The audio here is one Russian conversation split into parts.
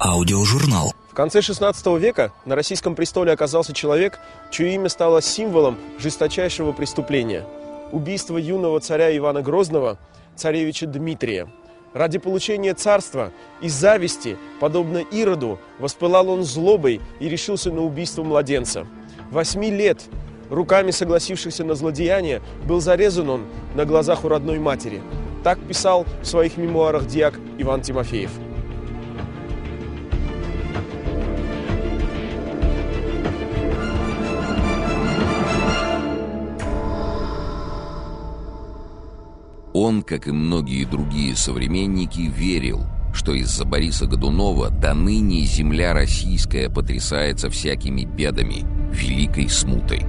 Аудиожурнал. В конце 16 века на российском престоле оказался человек, чье имя стало символом жесточайшего преступления – убийство юного царя Ивана Грозного, царевича Дмитрия. Ради получения царства из зависти, подобно Ироду, воспылал он злобой и решился на убийство младенца. Восьми лет руками согласившихся на злодеяние был зарезан он на глазах у родной матери. Так писал в своих мемуарах диак Иван Тимофеев. Он, как и многие другие современники, верил, что из-за Бориса Годунова до ныне земля российская потрясается всякими бедами, великой смутой.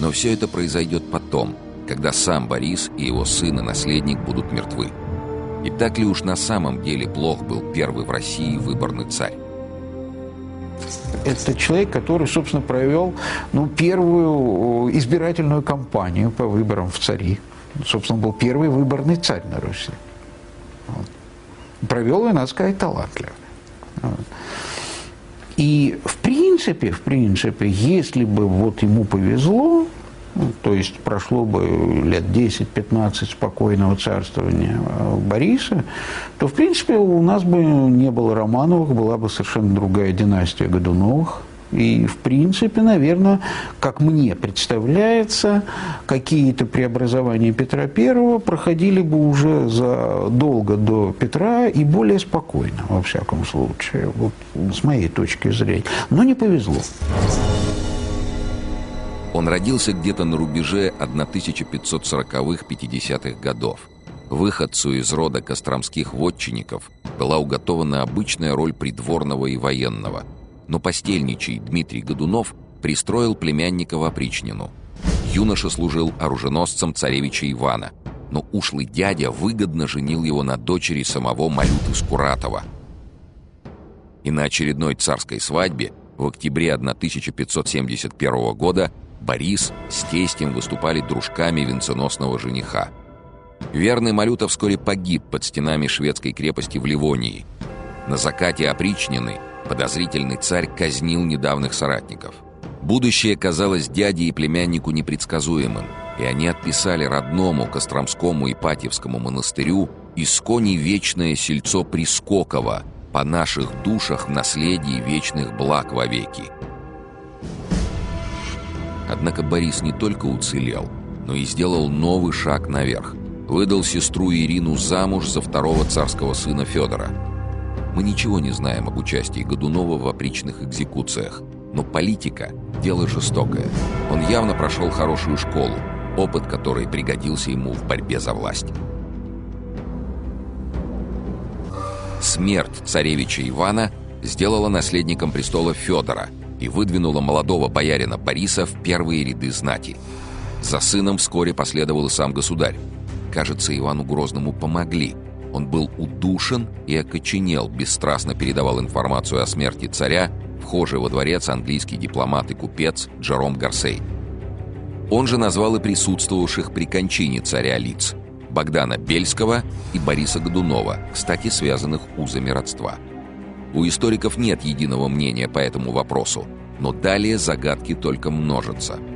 Но все это произойдет потом, когда сам Борис и его сын и наследник будут мертвы. И так ли уж на самом деле плох был первый в России выборный царь? Это человек, который, собственно, провел ну, первую избирательную кампанию по выборам в цари собственно, был первый выборный царь на Руси. Вот. Провел, и, надо сказать, талантливо. Вот. И в принципе, в принципе, если бы вот ему повезло, ну, то есть прошло бы лет 10-15 спокойного царствования Бориса, то, в принципе, у нас бы не было Романовых, была бы совершенно другая династия Годуновых – и, в принципе, наверное, как мне представляется, какие-то преобразования Петра I проходили бы уже задолго до Петра и более спокойно, во всяком случае, вот с моей точки зрения. Но не повезло. Он родился где-то на рубеже 1540-50-х годов. Выходцу из рода костромских вотчинников была уготована обычная роль придворного и военного – но постельничий Дмитрий Годунов пристроил племянника в опричнину. Юноша служил оруженосцем царевича Ивана, но ушлый дядя выгодно женил его на дочери самого Малюты Скуратова. И на очередной царской свадьбе в октябре 1571 года Борис с тестем выступали дружками венценосного жениха. Верный Малюта вскоре погиб под стенами шведской крепости в Ливонии. На закате опричнины – Подозрительный царь казнил недавних соратников. Будущее казалось дяде и племяннику непредсказуемым, и они отписали родному Костромскому Ипатьевскому монастырю искони вечное сельцо Прискокова по наших душах в наследии вечных благ вовеки. Однако Борис не только уцелел, но и сделал новый шаг наверх. Выдал сестру Ирину замуж за второго царского сына Федора – мы ничего не знаем об участии Годунова в опричных экзекуциях. Но политика – дело жестокое. Он явно прошел хорошую школу, опыт которой пригодился ему в борьбе за власть. Смерть царевича Ивана сделала наследником престола Федора и выдвинула молодого боярина Бориса в первые ряды знати. За сыном вскоре последовал и сам государь. Кажется, Ивану Грозному помогли – он был удушен и окоченел, бесстрастно передавал информацию о смерти царя, вхожий во дворец английский дипломат и купец Джером Гарсей. Он же назвал и присутствовавших при кончине царя лиц – Богдана Бельского и Бориса Годунова, кстати, связанных узами родства. У историков нет единого мнения по этому вопросу, но далее загадки только множатся –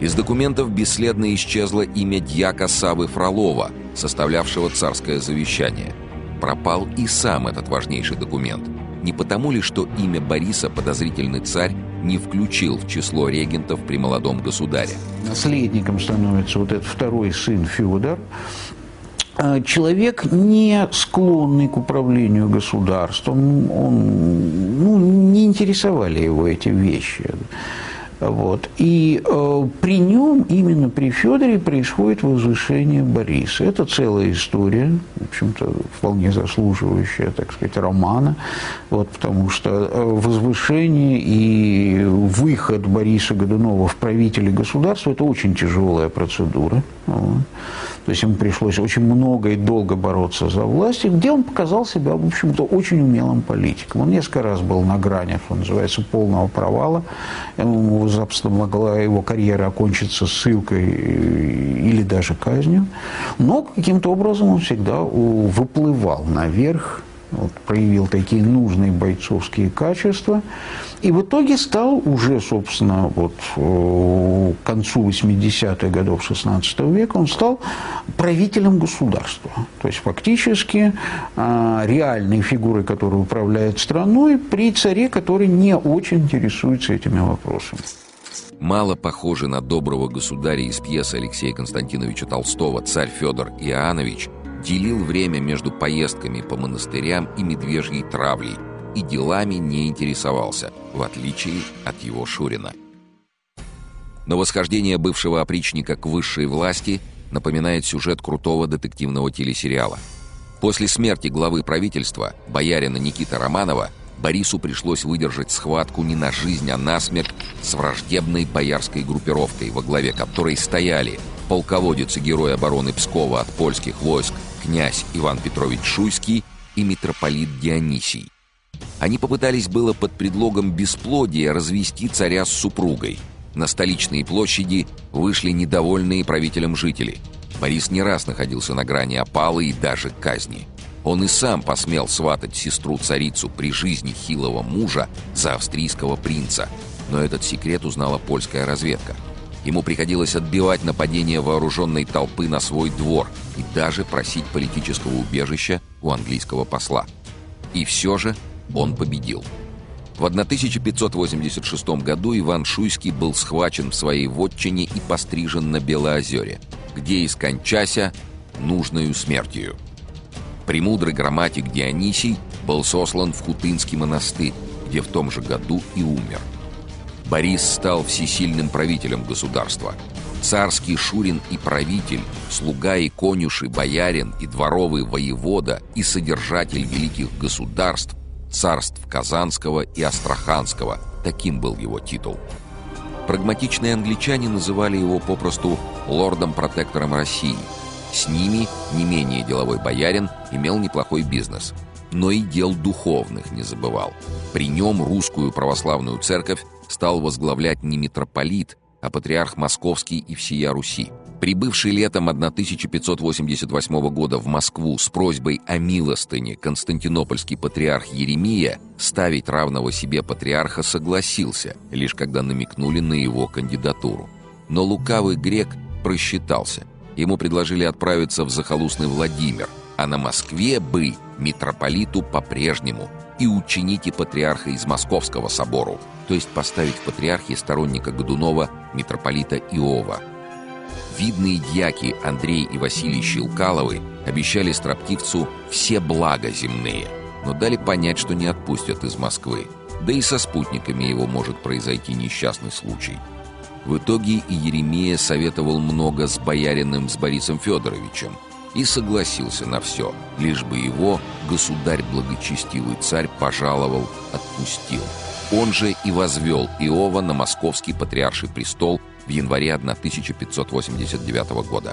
из документов бесследно исчезло имя дьяка Савы Фролова, составлявшего царское завещание. Пропал и сам этот важнейший документ. Не потому ли, что имя Бориса подозрительный царь не включил в число регентов при молодом государе? Наследником становится вот этот второй сын Федор, Человек, не склонный к управлению государством, он, ну, не интересовали его эти вещи. Вот. И э, при нем, именно при Федоре, происходит возвышение Бориса. Это целая история, в общем-то, вполне заслуживающая, так сказать, романа, вот, потому что э, возвышение и выход Бориса Годунова в правители государства – это очень тяжелая процедура. Вот. То есть ему пришлось очень много и долго бороться за власть, где он показал себя, в общем-то, очень умелым политиком. Он несколько раз был на грани, что называется, полного провала. Ему запросто могла его карьера окончиться ссылкой или даже казнью. Но каким-то образом он всегда выплывал наверх вот, проявил такие нужные бойцовские качества. И в итоге стал уже, собственно, вот к концу 80-х годов 16 века он стал правителем государства. То есть фактически а, реальной фигурой, которая управляет страной, при царе, который не очень интересуется этими вопросами. Мало похожий на доброго государя из пьесы Алексея Константиновича Толстого «Царь Федор Иоаннович» делил время между поездками по монастырям и медвежьей травлей и делами не интересовался, в отличие от его Шурина. Но восхождение бывшего опричника к высшей власти напоминает сюжет крутого детективного телесериала. После смерти главы правительства, боярина Никита Романова, Борису пришлось выдержать схватку не на жизнь, а на смерть с враждебной боярской группировкой, во главе которой стояли полководец и герой обороны Пскова от польских войск князь Иван Петрович Шуйский и митрополит Дионисий. Они попытались было под предлогом бесплодия развести царя с супругой. На столичные площади вышли недовольные правителем жители. Борис не раз находился на грани опалы и даже казни. Он и сам посмел сватать сестру-царицу при жизни хилого мужа за австрийского принца, но этот секрет узнала польская разведка – Ему приходилось отбивать нападение вооруженной толпы на свой двор и даже просить политического убежища у английского посла. И все же он победил. В 1586 году Иван Шуйский был схвачен в своей вотчине и пострижен на Белоозере, где и скончася нужною смертью. Премудрый грамматик Дионисий был сослан в Хутынский монастырь, где в том же году и умер. Борис стал всесильным правителем государства. Царский шурин и правитель, слуга и конюши, боярин и дворовый воевода и содержатель великих государств, царств Казанского и Астраханского. Таким был его титул. Прагматичные англичане называли его попросту лордом-протектором России. С ними не менее деловой боярин имел неплохой бизнес. Но и дел духовных не забывал. При нем русскую православную церковь стал возглавлять не митрополит, а патриарх Московский и всея Руси. Прибывший летом 1588 года в Москву с просьбой о милостыне константинопольский патриарх Еремия ставить равного себе патриарха согласился, лишь когда намекнули на его кандидатуру. Но лукавый грек просчитался. Ему предложили отправиться в захолустный Владимир, а на Москве бы митрополиту по-прежнему и учините патриарха из Московского собору – то есть поставить в патриархии сторонника Годунова, митрополита Иова. Видные дьяки Андрей и Василий Щелкаловы обещали строптивцу все блага земные, но дали понять, что не отпустят из Москвы. Да и со спутниками его может произойти несчастный случай. В итоге и Еремея советовал много с бояриным с Борисом Федоровичем и согласился на все, лишь бы его государь-благочестивый царь пожаловал, отпустил. Он же и возвел Иова на московский патриарший престол в январе 1589 года.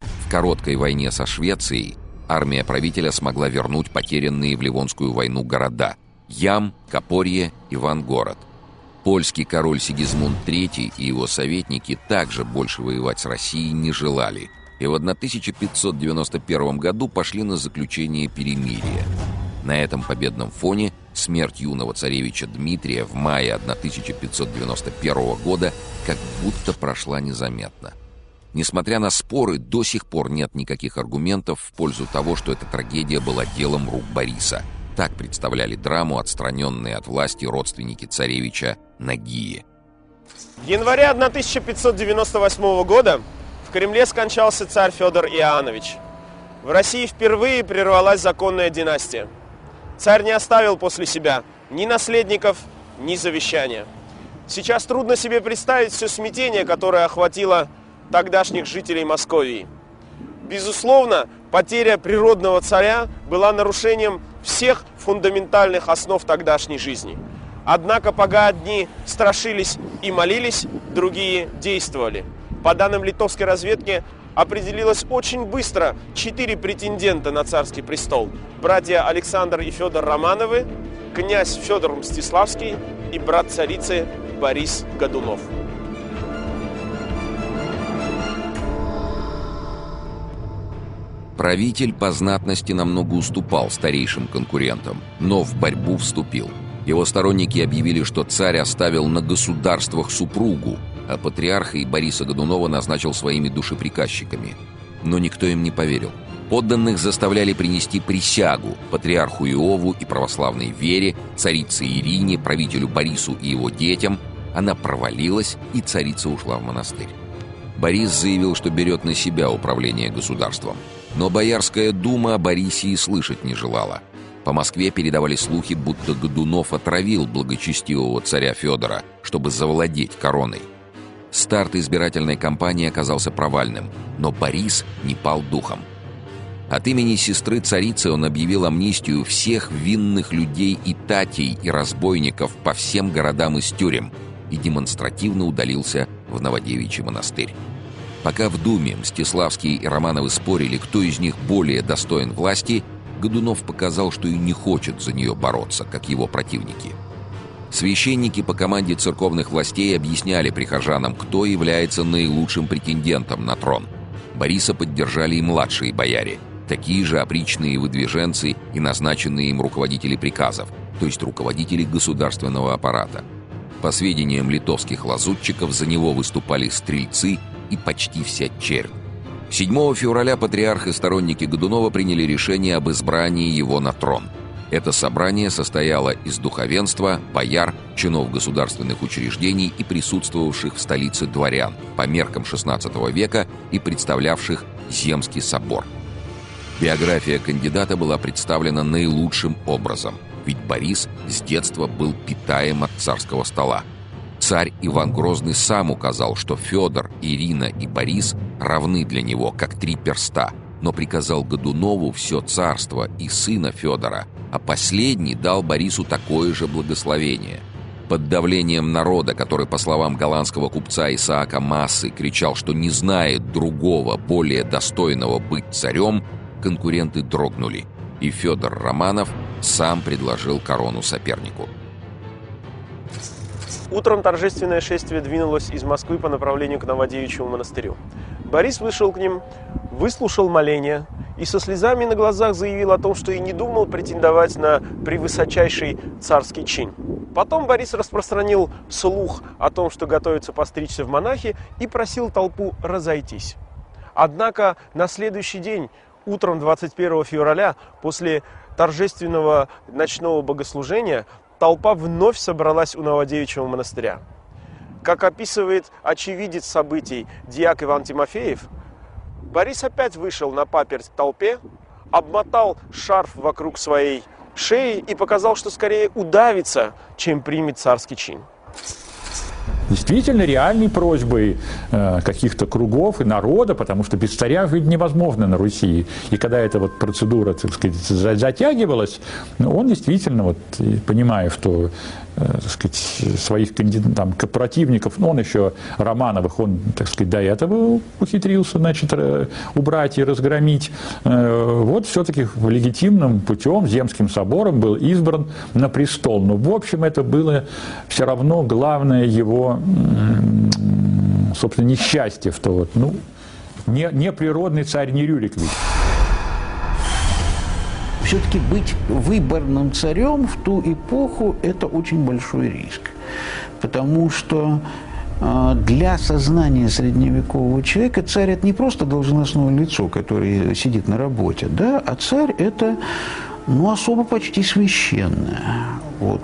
В короткой войне со Швецией армия правителя смогла вернуть потерянные в Ливонскую войну города Ям, Копорье, Ивангород. Польский король Сигизмунд III и его советники также больше воевать с Россией не желали и в 1591 году пошли на заключение перемирия. На этом победном фоне смерть юного царевича Дмитрия в мае 1591 года как будто прошла незаметно. Несмотря на споры, до сих пор нет никаких аргументов в пользу того, что эта трагедия была делом рук Бориса. Так представляли драму отстраненные от власти родственники царевича Нагии. В январе 1598 года в Кремле скончался царь Федор Иоаннович. В России впервые прервалась законная династия – Царь не оставил после себя ни наследников, ни завещания. Сейчас трудно себе представить все смятение, которое охватило тогдашних жителей Московии. Безусловно, потеря природного царя была нарушением всех фундаментальных основ тогдашней жизни. Однако пока одни страшились и молились, другие действовали. По данным литовской разведки, определилось очень быстро четыре претендента на царский престол. Братья Александр и Федор Романовы, князь Федор Мстиславский и брат царицы Борис Годунов. Правитель по знатности намного уступал старейшим конкурентам, но в борьбу вступил. Его сторонники объявили, что царь оставил на государствах супругу, а патриарха и Бориса Годунова назначил своими душеприказчиками. Но никто им не поверил. Подданных заставляли принести присягу патриарху Иову и православной вере, царице Ирине, правителю Борису и его детям. Она провалилась, и царица ушла в монастырь. Борис заявил, что берет на себя управление государством. Но Боярская дума о Борисе и слышать не желала. По Москве передавали слухи, будто Годунов отравил благочестивого царя Федора, чтобы завладеть короной. Старт избирательной кампании оказался провальным, но Борис не пал духом. От имени сестры царицы он объявил амнистию всех винных людей и татей и разбойников по всем городам и тюрем и демонстративно удалился в Новодевичий монастырь. Пока в Думе Мстиславские и Романовы спорили, кто из них более достоин власти, Годунов показал, что и не хочет за нее бороться, как его противники. Священники по команде церковных властей объясняли прихожанам, кто является наилучшим претендентом на трон. Бориса поддержали и младшие бояре – такие же опричные выдвиженцы и назначенные им руководители приказов, то есть руководители государственного аппарата. По сведениям литовских лазутчиков, за него выступали стрельцы и почти вся чернь. 7 февраля патриарх и сторонники Годунова приняли решение об избрании его на трон. Это собрание состояло из духовенства, бояр, чинов государственных учреждений и присутствовавших в столице дворян по меркам XVI века и представлявших Земский собор – Биография кандидата была представлена наилучшим образом, ведь Борис с детства был питаем от царского стола. Царь Иван Грозный сам указал, что Федор, Ирина и Борис равны для него, как три перста, но приказал Годунову все царство и сына Федора, а последний дал Борису такое же благословение. Под давлением народа, который, по словам голландского купца Исаака Массы, кричал, что не знает другого, более достойного быть царем, конкуренты дрогнули, и Федор Романов сам предложил корону сопернику. Утром торжественное шествие двинулось из Москвы по направлению к Новодевичьему монастырю. Борис вышел к ним, выслушал моления и со слезами на глазах заявил о том, что и не думал претендовать на превысочайший царский чин. Потом Борис распространил слух о том, что готовится постричься в монахи и просил толпу разойтись. Однако на следующий день утром 21 февраля после торжественного ночного богослужения толпа вновь собралась у Новодевичьего монастыря. Как описывает очевидец событий диак Иван Тимофеев, Борис опять вышел на паперть толпе, обмотал шарф вокруг своей шеи и показал, что скорее удавится, чем примет царский чин действительно реальной просьбой э, каких-то кругов и народа, потому что без царя жить невозможно на Руси. И когда эта вот процедура, так сказать, затягивалась, ну, он действительно, вот, понимая, что Э, так сказать, своих там, противников, ну, он еще Романовых, он, так сказать, до этого ухитрился, значит, убрать и разгромить. Э, вот все-таки легитимным путем, Земским собором был избран на престол. Но, в общем, это было все равно главное его, собственно, несчастье, что вот, ну, не, не природный царь не Рюрик ведь все-таки быть выборным царем в ту эпоху – это очень большой риск. Потому что а, для сознания средневекового человека царь – это не просто должностное лицо, которое сидит на работе, да, а царь – это ну, особо почти священное. Вот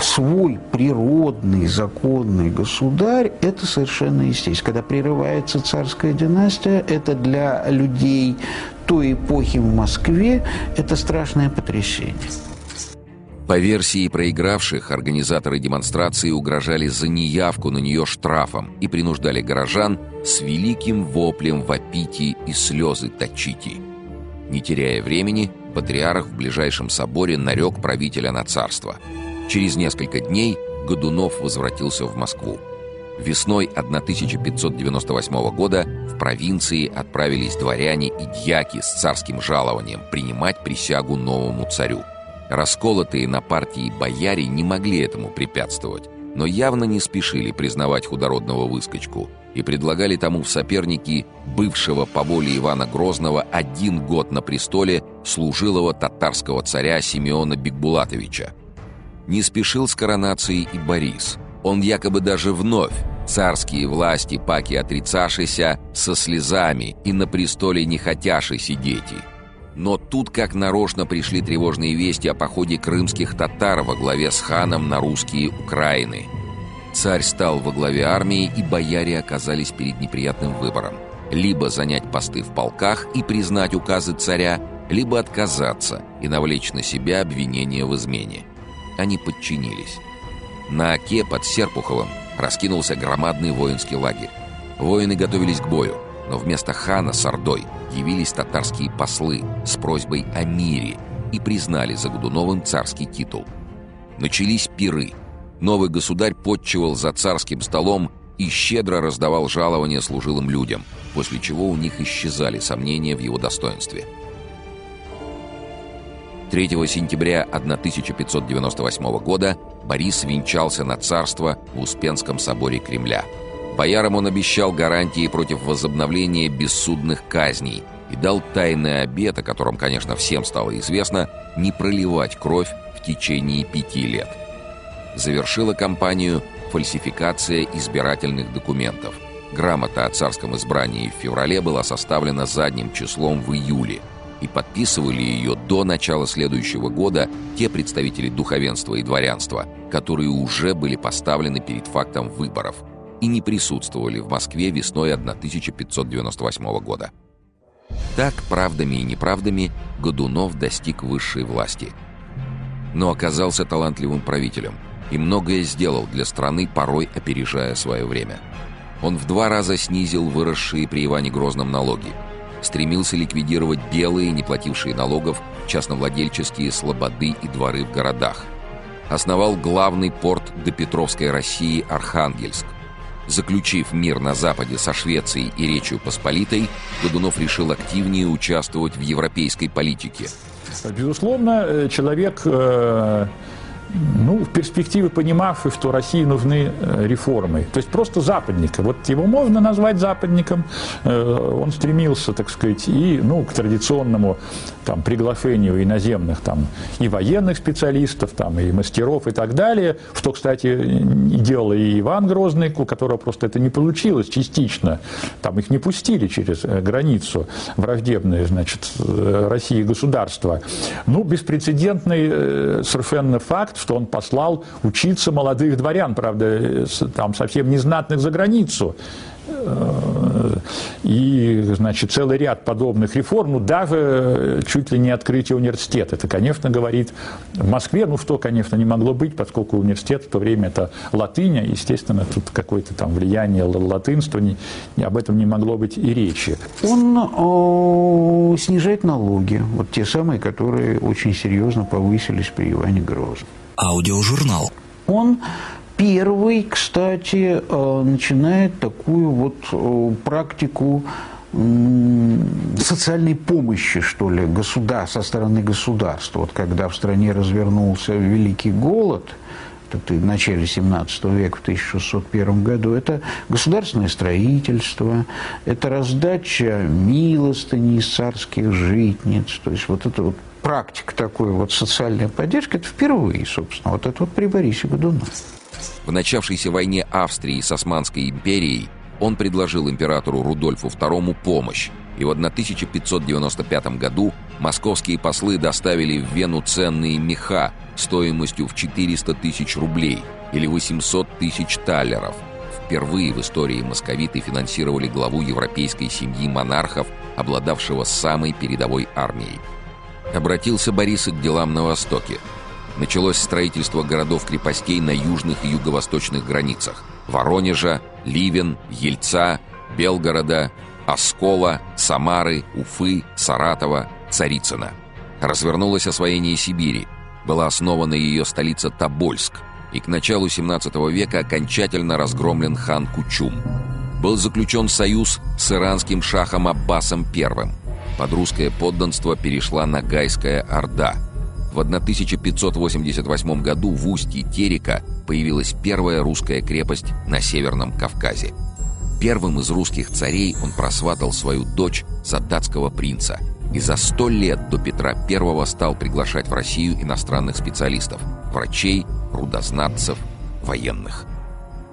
свой природный, законный государь – это совершенно естественно. Когда прерывается царская династия, это для людей той эпохи в Москве это страшное потрясение. По версии проигравших, организаторы демонстрации угрожали за неявку на нее штрафом и принуждали горожан с великим воплем вопите и слезы точите. Не теряя времени, патриарх в ближайшем соборе нарек правителя на царство. Через несколько дней Годунов возвратился в Москву. Весной 1598 года в провинции отправились дворяне и дьяки с царским жалованием принимать присягу новому царю. Расколотые на партии бояре не могли этому препятствовать. но явно не спешили признавать худородного выскочку и предлагали тому в соперники бывшего по воле Ивана Грозного один год на престоле служилого татарского царя Симеона Бекбулатовича. Не спешил с коронацией и Борис. Он якобы даже вновь царские власти паки отрицашися со слезами и на престоле не хотяши сидеть. Но тут как нарочно пришли тревожные вести о походе крымских татар во главе с ханом на русские Украины. Царь стал во главе армии, и бояре оказались перед неприятным выбором. Либо занять посты в полках и признать указы царя, либо отказаться и навлечь на себя обвинение в измене. Они подчинились. На Оке под Серпуховым раскинулся громадный воинский лагерь. Воины готовились к бою, но вместо хана с Ордой явились татарские послы с просьбой о мире и признали за Годуновым царский титул. Начались пиры. Новый государь подчивал за царским столом и щедро раздавал жалования служилым людям, после чего у них исчезали сомнения в его достоинстве. 3 сентября 1598 года Борис венчался на царство в Успенском соборе Кремля. Боярам он обещал гарантии против возобновления бессудных казней и дал тайный обет, о котором, конечно, всем стало известно, не проливать кровь в течение пяти лет. Завершила кампанию фальсификация избирательных документов. Грамота о царском избрании в феврале была составлена задним числом в июле – и подписывали ее до начала следующего года те представители духовенства и дворянства, которые уже были поставлены перед фактом выборов и не присутствовали в Москве весной 1598 года. Так, правдами и неправдами, Годунов достиг высшей власти. Но оказался талантливым правителем и многое сделал для страны, порой опережая свое время. Он в два раза снизил выросшие при Иване Грозном налоги – стремился ликвидировать белые, не платившие налогов, частновладельческие слободы и дворы в городах. Основал главный порт до Петровской России Архангельск. Заключив мир на Западе со Швецией и Речью Посполитой, Годунов решил активнее участвовать в европейской политике. Безусловно, э, человек э, ну, в перспективе понимавший, что России нужны э, реформы. То есть просто западника. Вот его можно назвать западником. Э, он стремился, так сказать, и ну, к традиционному там, приглашению иноземных там, и военных специалистов, там, и мастеров и так далее. Что, кстати, делал и Иван Грозный, у которого просто это не получилось частично. Там их не пустили через э, границу враждебное, значит, России государство. Ну, беспрецедентный совершенно факт, что он послал учиться молодых дворян, правда, там совсем незнатных за границу. Э, и, значит, целый ряд подобных реформ, ну, даже чуть ли не открытие университета. Это, конечно, говорит в Москве, ну, что, конечно, не могло быть, поскольку университет в то время это латыня, естественно, тут какое-то там влияние латынства, не, об этом не могло быть и речи. Он о, снижает налоги, вот те самые, которые очень серьезно повысились при Иване Грозном аудиожурнал. Он первый, кстати, э, начинает такую вот э, практику социальной помощи, что ли, государ, со стороны государства. Вот когда в стране развернулся Великий голод, это в начале 17 века, в 1601 году, это государственное строительство, это раздача милостыни из царских житниц, то есть вот это вот практика такой вот социальной поддержки, это впервые, собственно, вот это вот при Борисе Годунове. В начавшейся войне Австрии с Османской империей он предложил императору Рудольфу II помощь, и в 1595 году московские послы доставили в Вену ценные меха стоимостью в 400 тысяч рублей или 800 тысяч талеров. Впервые в истории московиты финансировали главу европейской семьи монархов, обладавшего самой передовой армией – Обратился Борис к делам на Востоке. Началось строительство городов-крепостей на южных и юго-восточных границах. Воронежа, Ливен, Ельца, Белгорода, Оскола, Самары, Уфы, Саратова, Царицына. Развернулось освоение Сибири. Была основана ее столица Тобольск. И к началу 17 века окончательно разгромлен хан Кучум. Был заключен союз с иранским шахом Аббасом I. Под русское подданство перешла Ногайская Орда. в 1588 году в устье Терека появилась первая русская крепость на Северном Кавказе. Первым из русских царей он просватал свою дочь за датского принца и за сто лет до Петра I стал приглашать в Россию иностранных специалистов – врачей, рудознатцев, военных.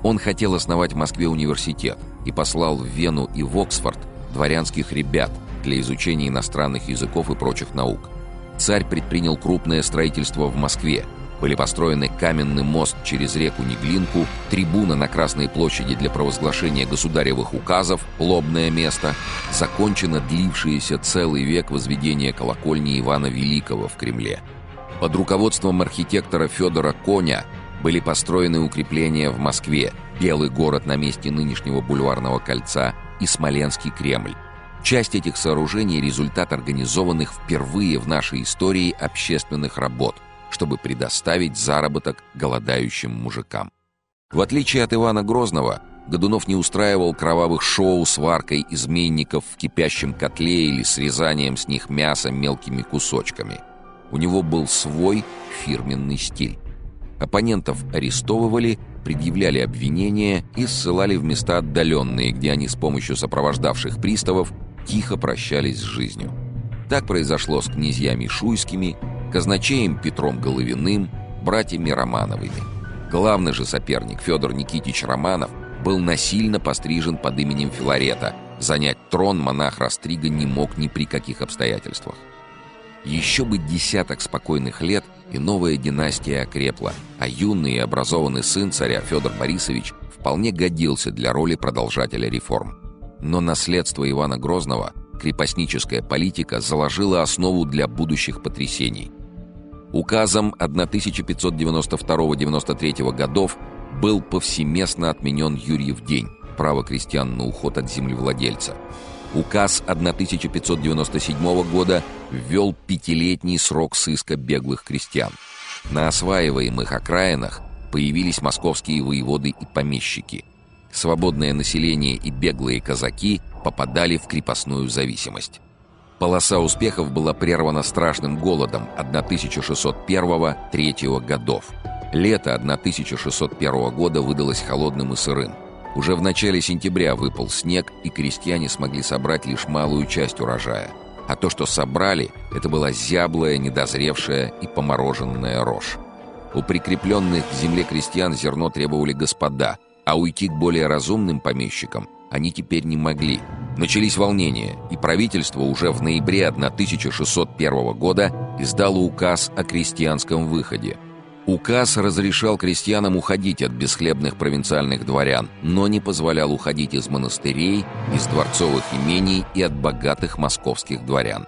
Он хотел основать в Москве университет и послал в Вену и в Оксфорд дворянских ребят для изучения иностранных языков и прочих наук – царь предпринял крупное строительство в Москве. Были построены каменный мост через реку Неглинку, трибуна на Красной площади для провозглашения государевых указов, лобное место, закончено длившееся целый век возведение колокольни Ивана Великого в Кремле. Под руководством архитектора Федора Коня были построены укрепления в Москве, Белый город на месте нынешнего бульварного кольца и Смоленский Кремль. Часть этих сооружений – результат организованных впервые в нашей истории общественных работ, чтобы предоставить заработок голодающим мужикам. В отличие от Ивана Грозного, Годунов не устраивал кровавых шоу с варкой изменников в кипящем котле или срезанием с них мяса мелкими кусочками. У него был свой фирменный стиль. Оппонентов арестовывали, предъявляли обвинения и ссылали в места отдаленные, где они с помощью сопровождавших приставов тихо прощались с жизнью. Так произошло с князьями Шуйскими, казначеем Петром Головиным, братьями Романовыми. Главный же соперник Федор Никитич Романов был насильно пострижен под именем Филарета. Занять трон монах Растрига не мог ни при каких обстоятельствах. Еще бы десяток спокойных лет, и новая династия окрепла, а юный и образованный сын царя Федор Борисович вполне годился для роли продолжателя реформ. Но наследство Ивана Грозного, крепостническая политика, заложила основу для будущих потрясений. Указом 1592-93 годов был повсеместно отменен Юрьев день, право крестьян на уход от землевладельца. Указ 1597 года ввел пятилетний срок сыска беглых крестьян. На осваиваемых окраинах появились московские воеводы и помещики – Свободное население и беглые казаки попадали в крепостную зависимость. Полоса успехов была прервана страшным голодом 1601-3 годов. Лето 1601 года выдалось холодным и сырым. Уже в начале сентября выпал снег, и крестьяне смогли собрать лишь малую часть урожая. А то, что собрали, это была зяблая, недозревшая и помороженная рожь. У прикрепленных к земле крестьян зерно требовали господа – а уйти к более разумным помещикам они теперь не могли. Начались волнения, и правительство уже в ноябре 1601 года издало указ о крестьянском выходе. Указ разрешал крестьянам уходить от бесхлебных провинциальных дворян, но не позволял уходить из монастырей, из дворцовых имений и от богатых московских дворян.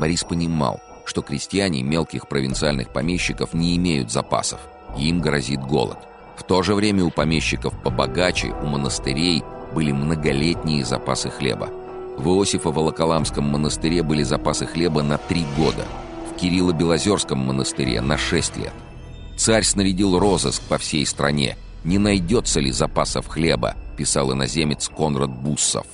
Борис понимал, что крестьяне мелких провинциальных помещиков не имеют запасов, им грозит голод. В то же время у помещиков побогаче, у монастырей были многолетние запасы хлеба. В Иосифо-Волоколамском монастыре были запасы хлеба на три года, в Кирилло-Белозерском монастыре на шесть лет. Царь снарядил розыск по всей стране. «Не найдется ли запасов хлеба?» – писал иноземец Конрад Буссов.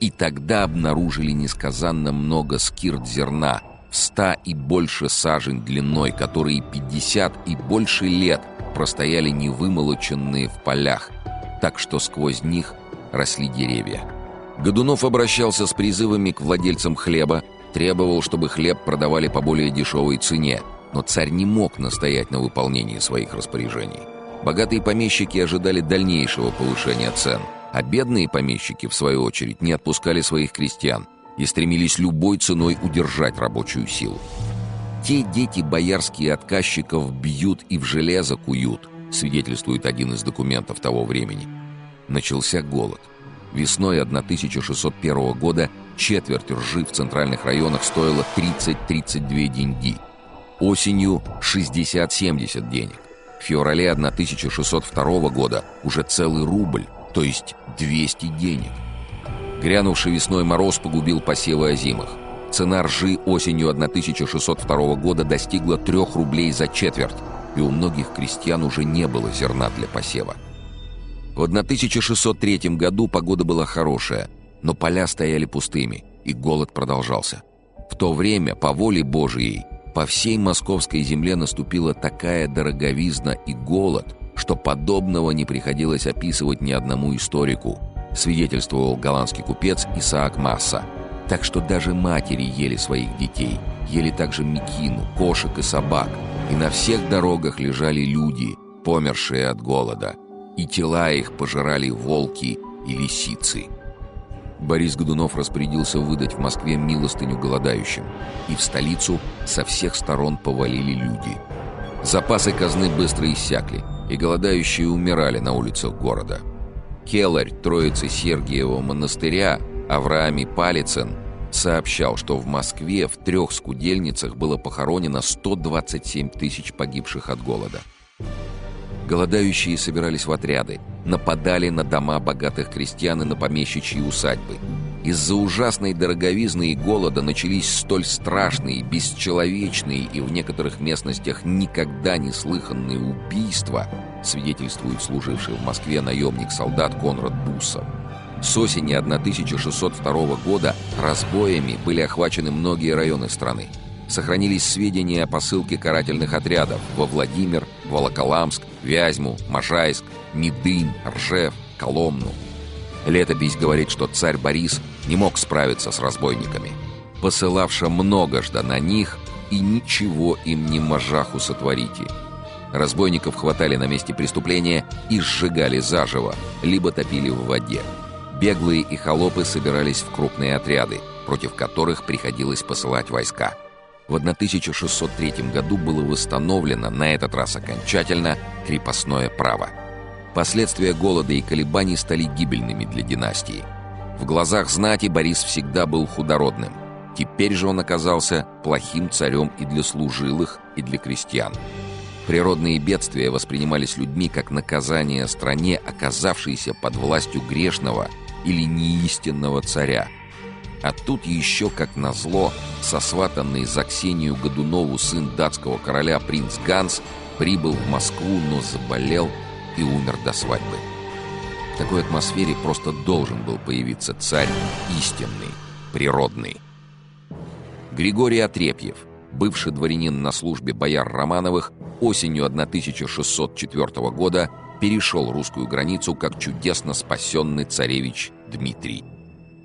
И тогда обнаружили несказанно много скирт зерна, в ста и больше сажень длиной, которые пятьдесят и больше лет – простояли невымолоченные в полях, так что сквозь них росли деревья. Годунов обращался с призывами к владельцам хлеба, требовал, чтобы хлеб продавали по более дешевой цене, но царь не мог настоять на выполнении своих распоряжений. Богатые помещики ожидали дальнейшего повышения цен, а бедные помещики, в свою очередь, не отпускали своих крестьян и стремились любой ценой удержать рабочую силу. Те дети боярские отказчиков бьют и в железо куют, свидетельствует один из документов того времени. Начался голод. Весной 1601 года четверть ржи в центральных районах стоила 30-32 деньги. Осенью 60-70 денег. В феврале 1602 года уже целый рубль, то есть 200 денег. Грянувший весной мороз погубил посевы озимых. Цена ржи осенью 1602 года достигла 3 рублей за четверть, и у многих крестьян уже не было зерна для посева. В 1603 году погода была хорошая, но поля стояли пустыми, и голод продолжался. В то время, по воле Божией, По всей московской земле наступила такая дороговизна и голод, что подобного не приходилось описывать ни одному историку, свидетельствовал голландский купец Исаак Масса. Так что даже матери ели своих детей, ели также мекину, кошек и собак, и на всех дорогах лежали люди, помершие от голода, и тела их пожирали волки и лисицы. Борис Годунов распорядился выдать в Москве милостыню голодающим, и в столицу со всех сторон повалили люди. Запасы казны быстро иссякли, и голодающие умирали на улицах города. Келарь Троицы Сергиева монастыря Авраами Палицын сообщал, что в Москве в трех скудельницах было похоронено 127 тысяч погибших от голода. Голодающие собирались в отряды, нападали на дома богатых крестьян и на помещичьи усадьбы. Из-за ужасной дороговизны и голода начались столь страшные, бесчеловечные и в некоторых местностях никогда не слыханные убийства, свидетельствует служивший в Москве наемник-солдат Конрад Буссов. С осени 1602 года разбоями были охвачены многие районы страны. Сохранились сведения о посылке карательных отрядов во Владимир, Волоколамск, Вязьму, Можайск, Медынь, Ржев, Коломну. Летопись говорит, что царь Борис не мог справиться с разбойниками. Посылавша многожда на них, и ничего им не можаху сотворите. Разбойников хватали на месте преступления и сжигали заживо, либо топили в воде. Беглые и холопы собирались в крупные отряды, против которых приходилось посылать войска. В 1603 году было восстановлено, на этот раз окончательно, крепостное право. Последствия голода и колебаний стали гибельными для династии. В глазах знати Борис всегда был худородным. Теперь же он оказался плохим царем и для служилых, и для крестьян. Природные бедствия воспринимались людьми как наказание стране, оказавшейся под властью грешного – или неистинного царя. А тут еще, как назло, сосватанный за Ксению Годунову сын датского короля принц Ганс прибыл в Москву, но заболел и умер до свадьбы. В такой атмосфере просто должен был появиться царь истинный, природный. Григорий Отрепьев, бывший дворянин на службе бояр Романовых, осенью 1604 года перешел русскую границу как чудесно спасенный царевич Дмитрий.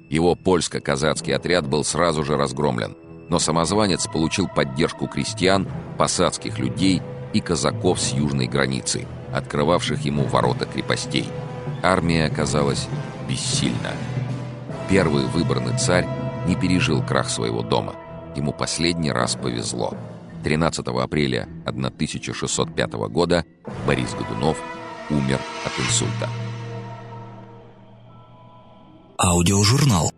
Его польско-казацкий отряд был сразу же разгромлен, но самозванец получил поддержку крестьян, посадских людей и казаков с южной границы, открывавших ему ворота крепостей. Армия оказалась бессильна. Первый выбранный царь не пережил крах своего дома. Ему последний раз повезло. 13 апреля 1605 года Борис Годунов умер от инсульта. Аудиожурнал.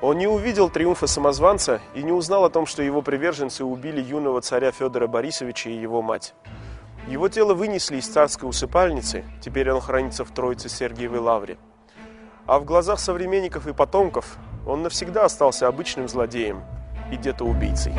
Он не увидел триумфа самозванца и не узнал о том, что его приверженцы убили юного царя Федора Борисовича и его мать. Его тело вынесли из царской усыпальницы, теперь он хранится в Троице Сергиевой Лавре. А в глазах современников и потомков он навсегда остался обычным злодеем и где-то убийцей.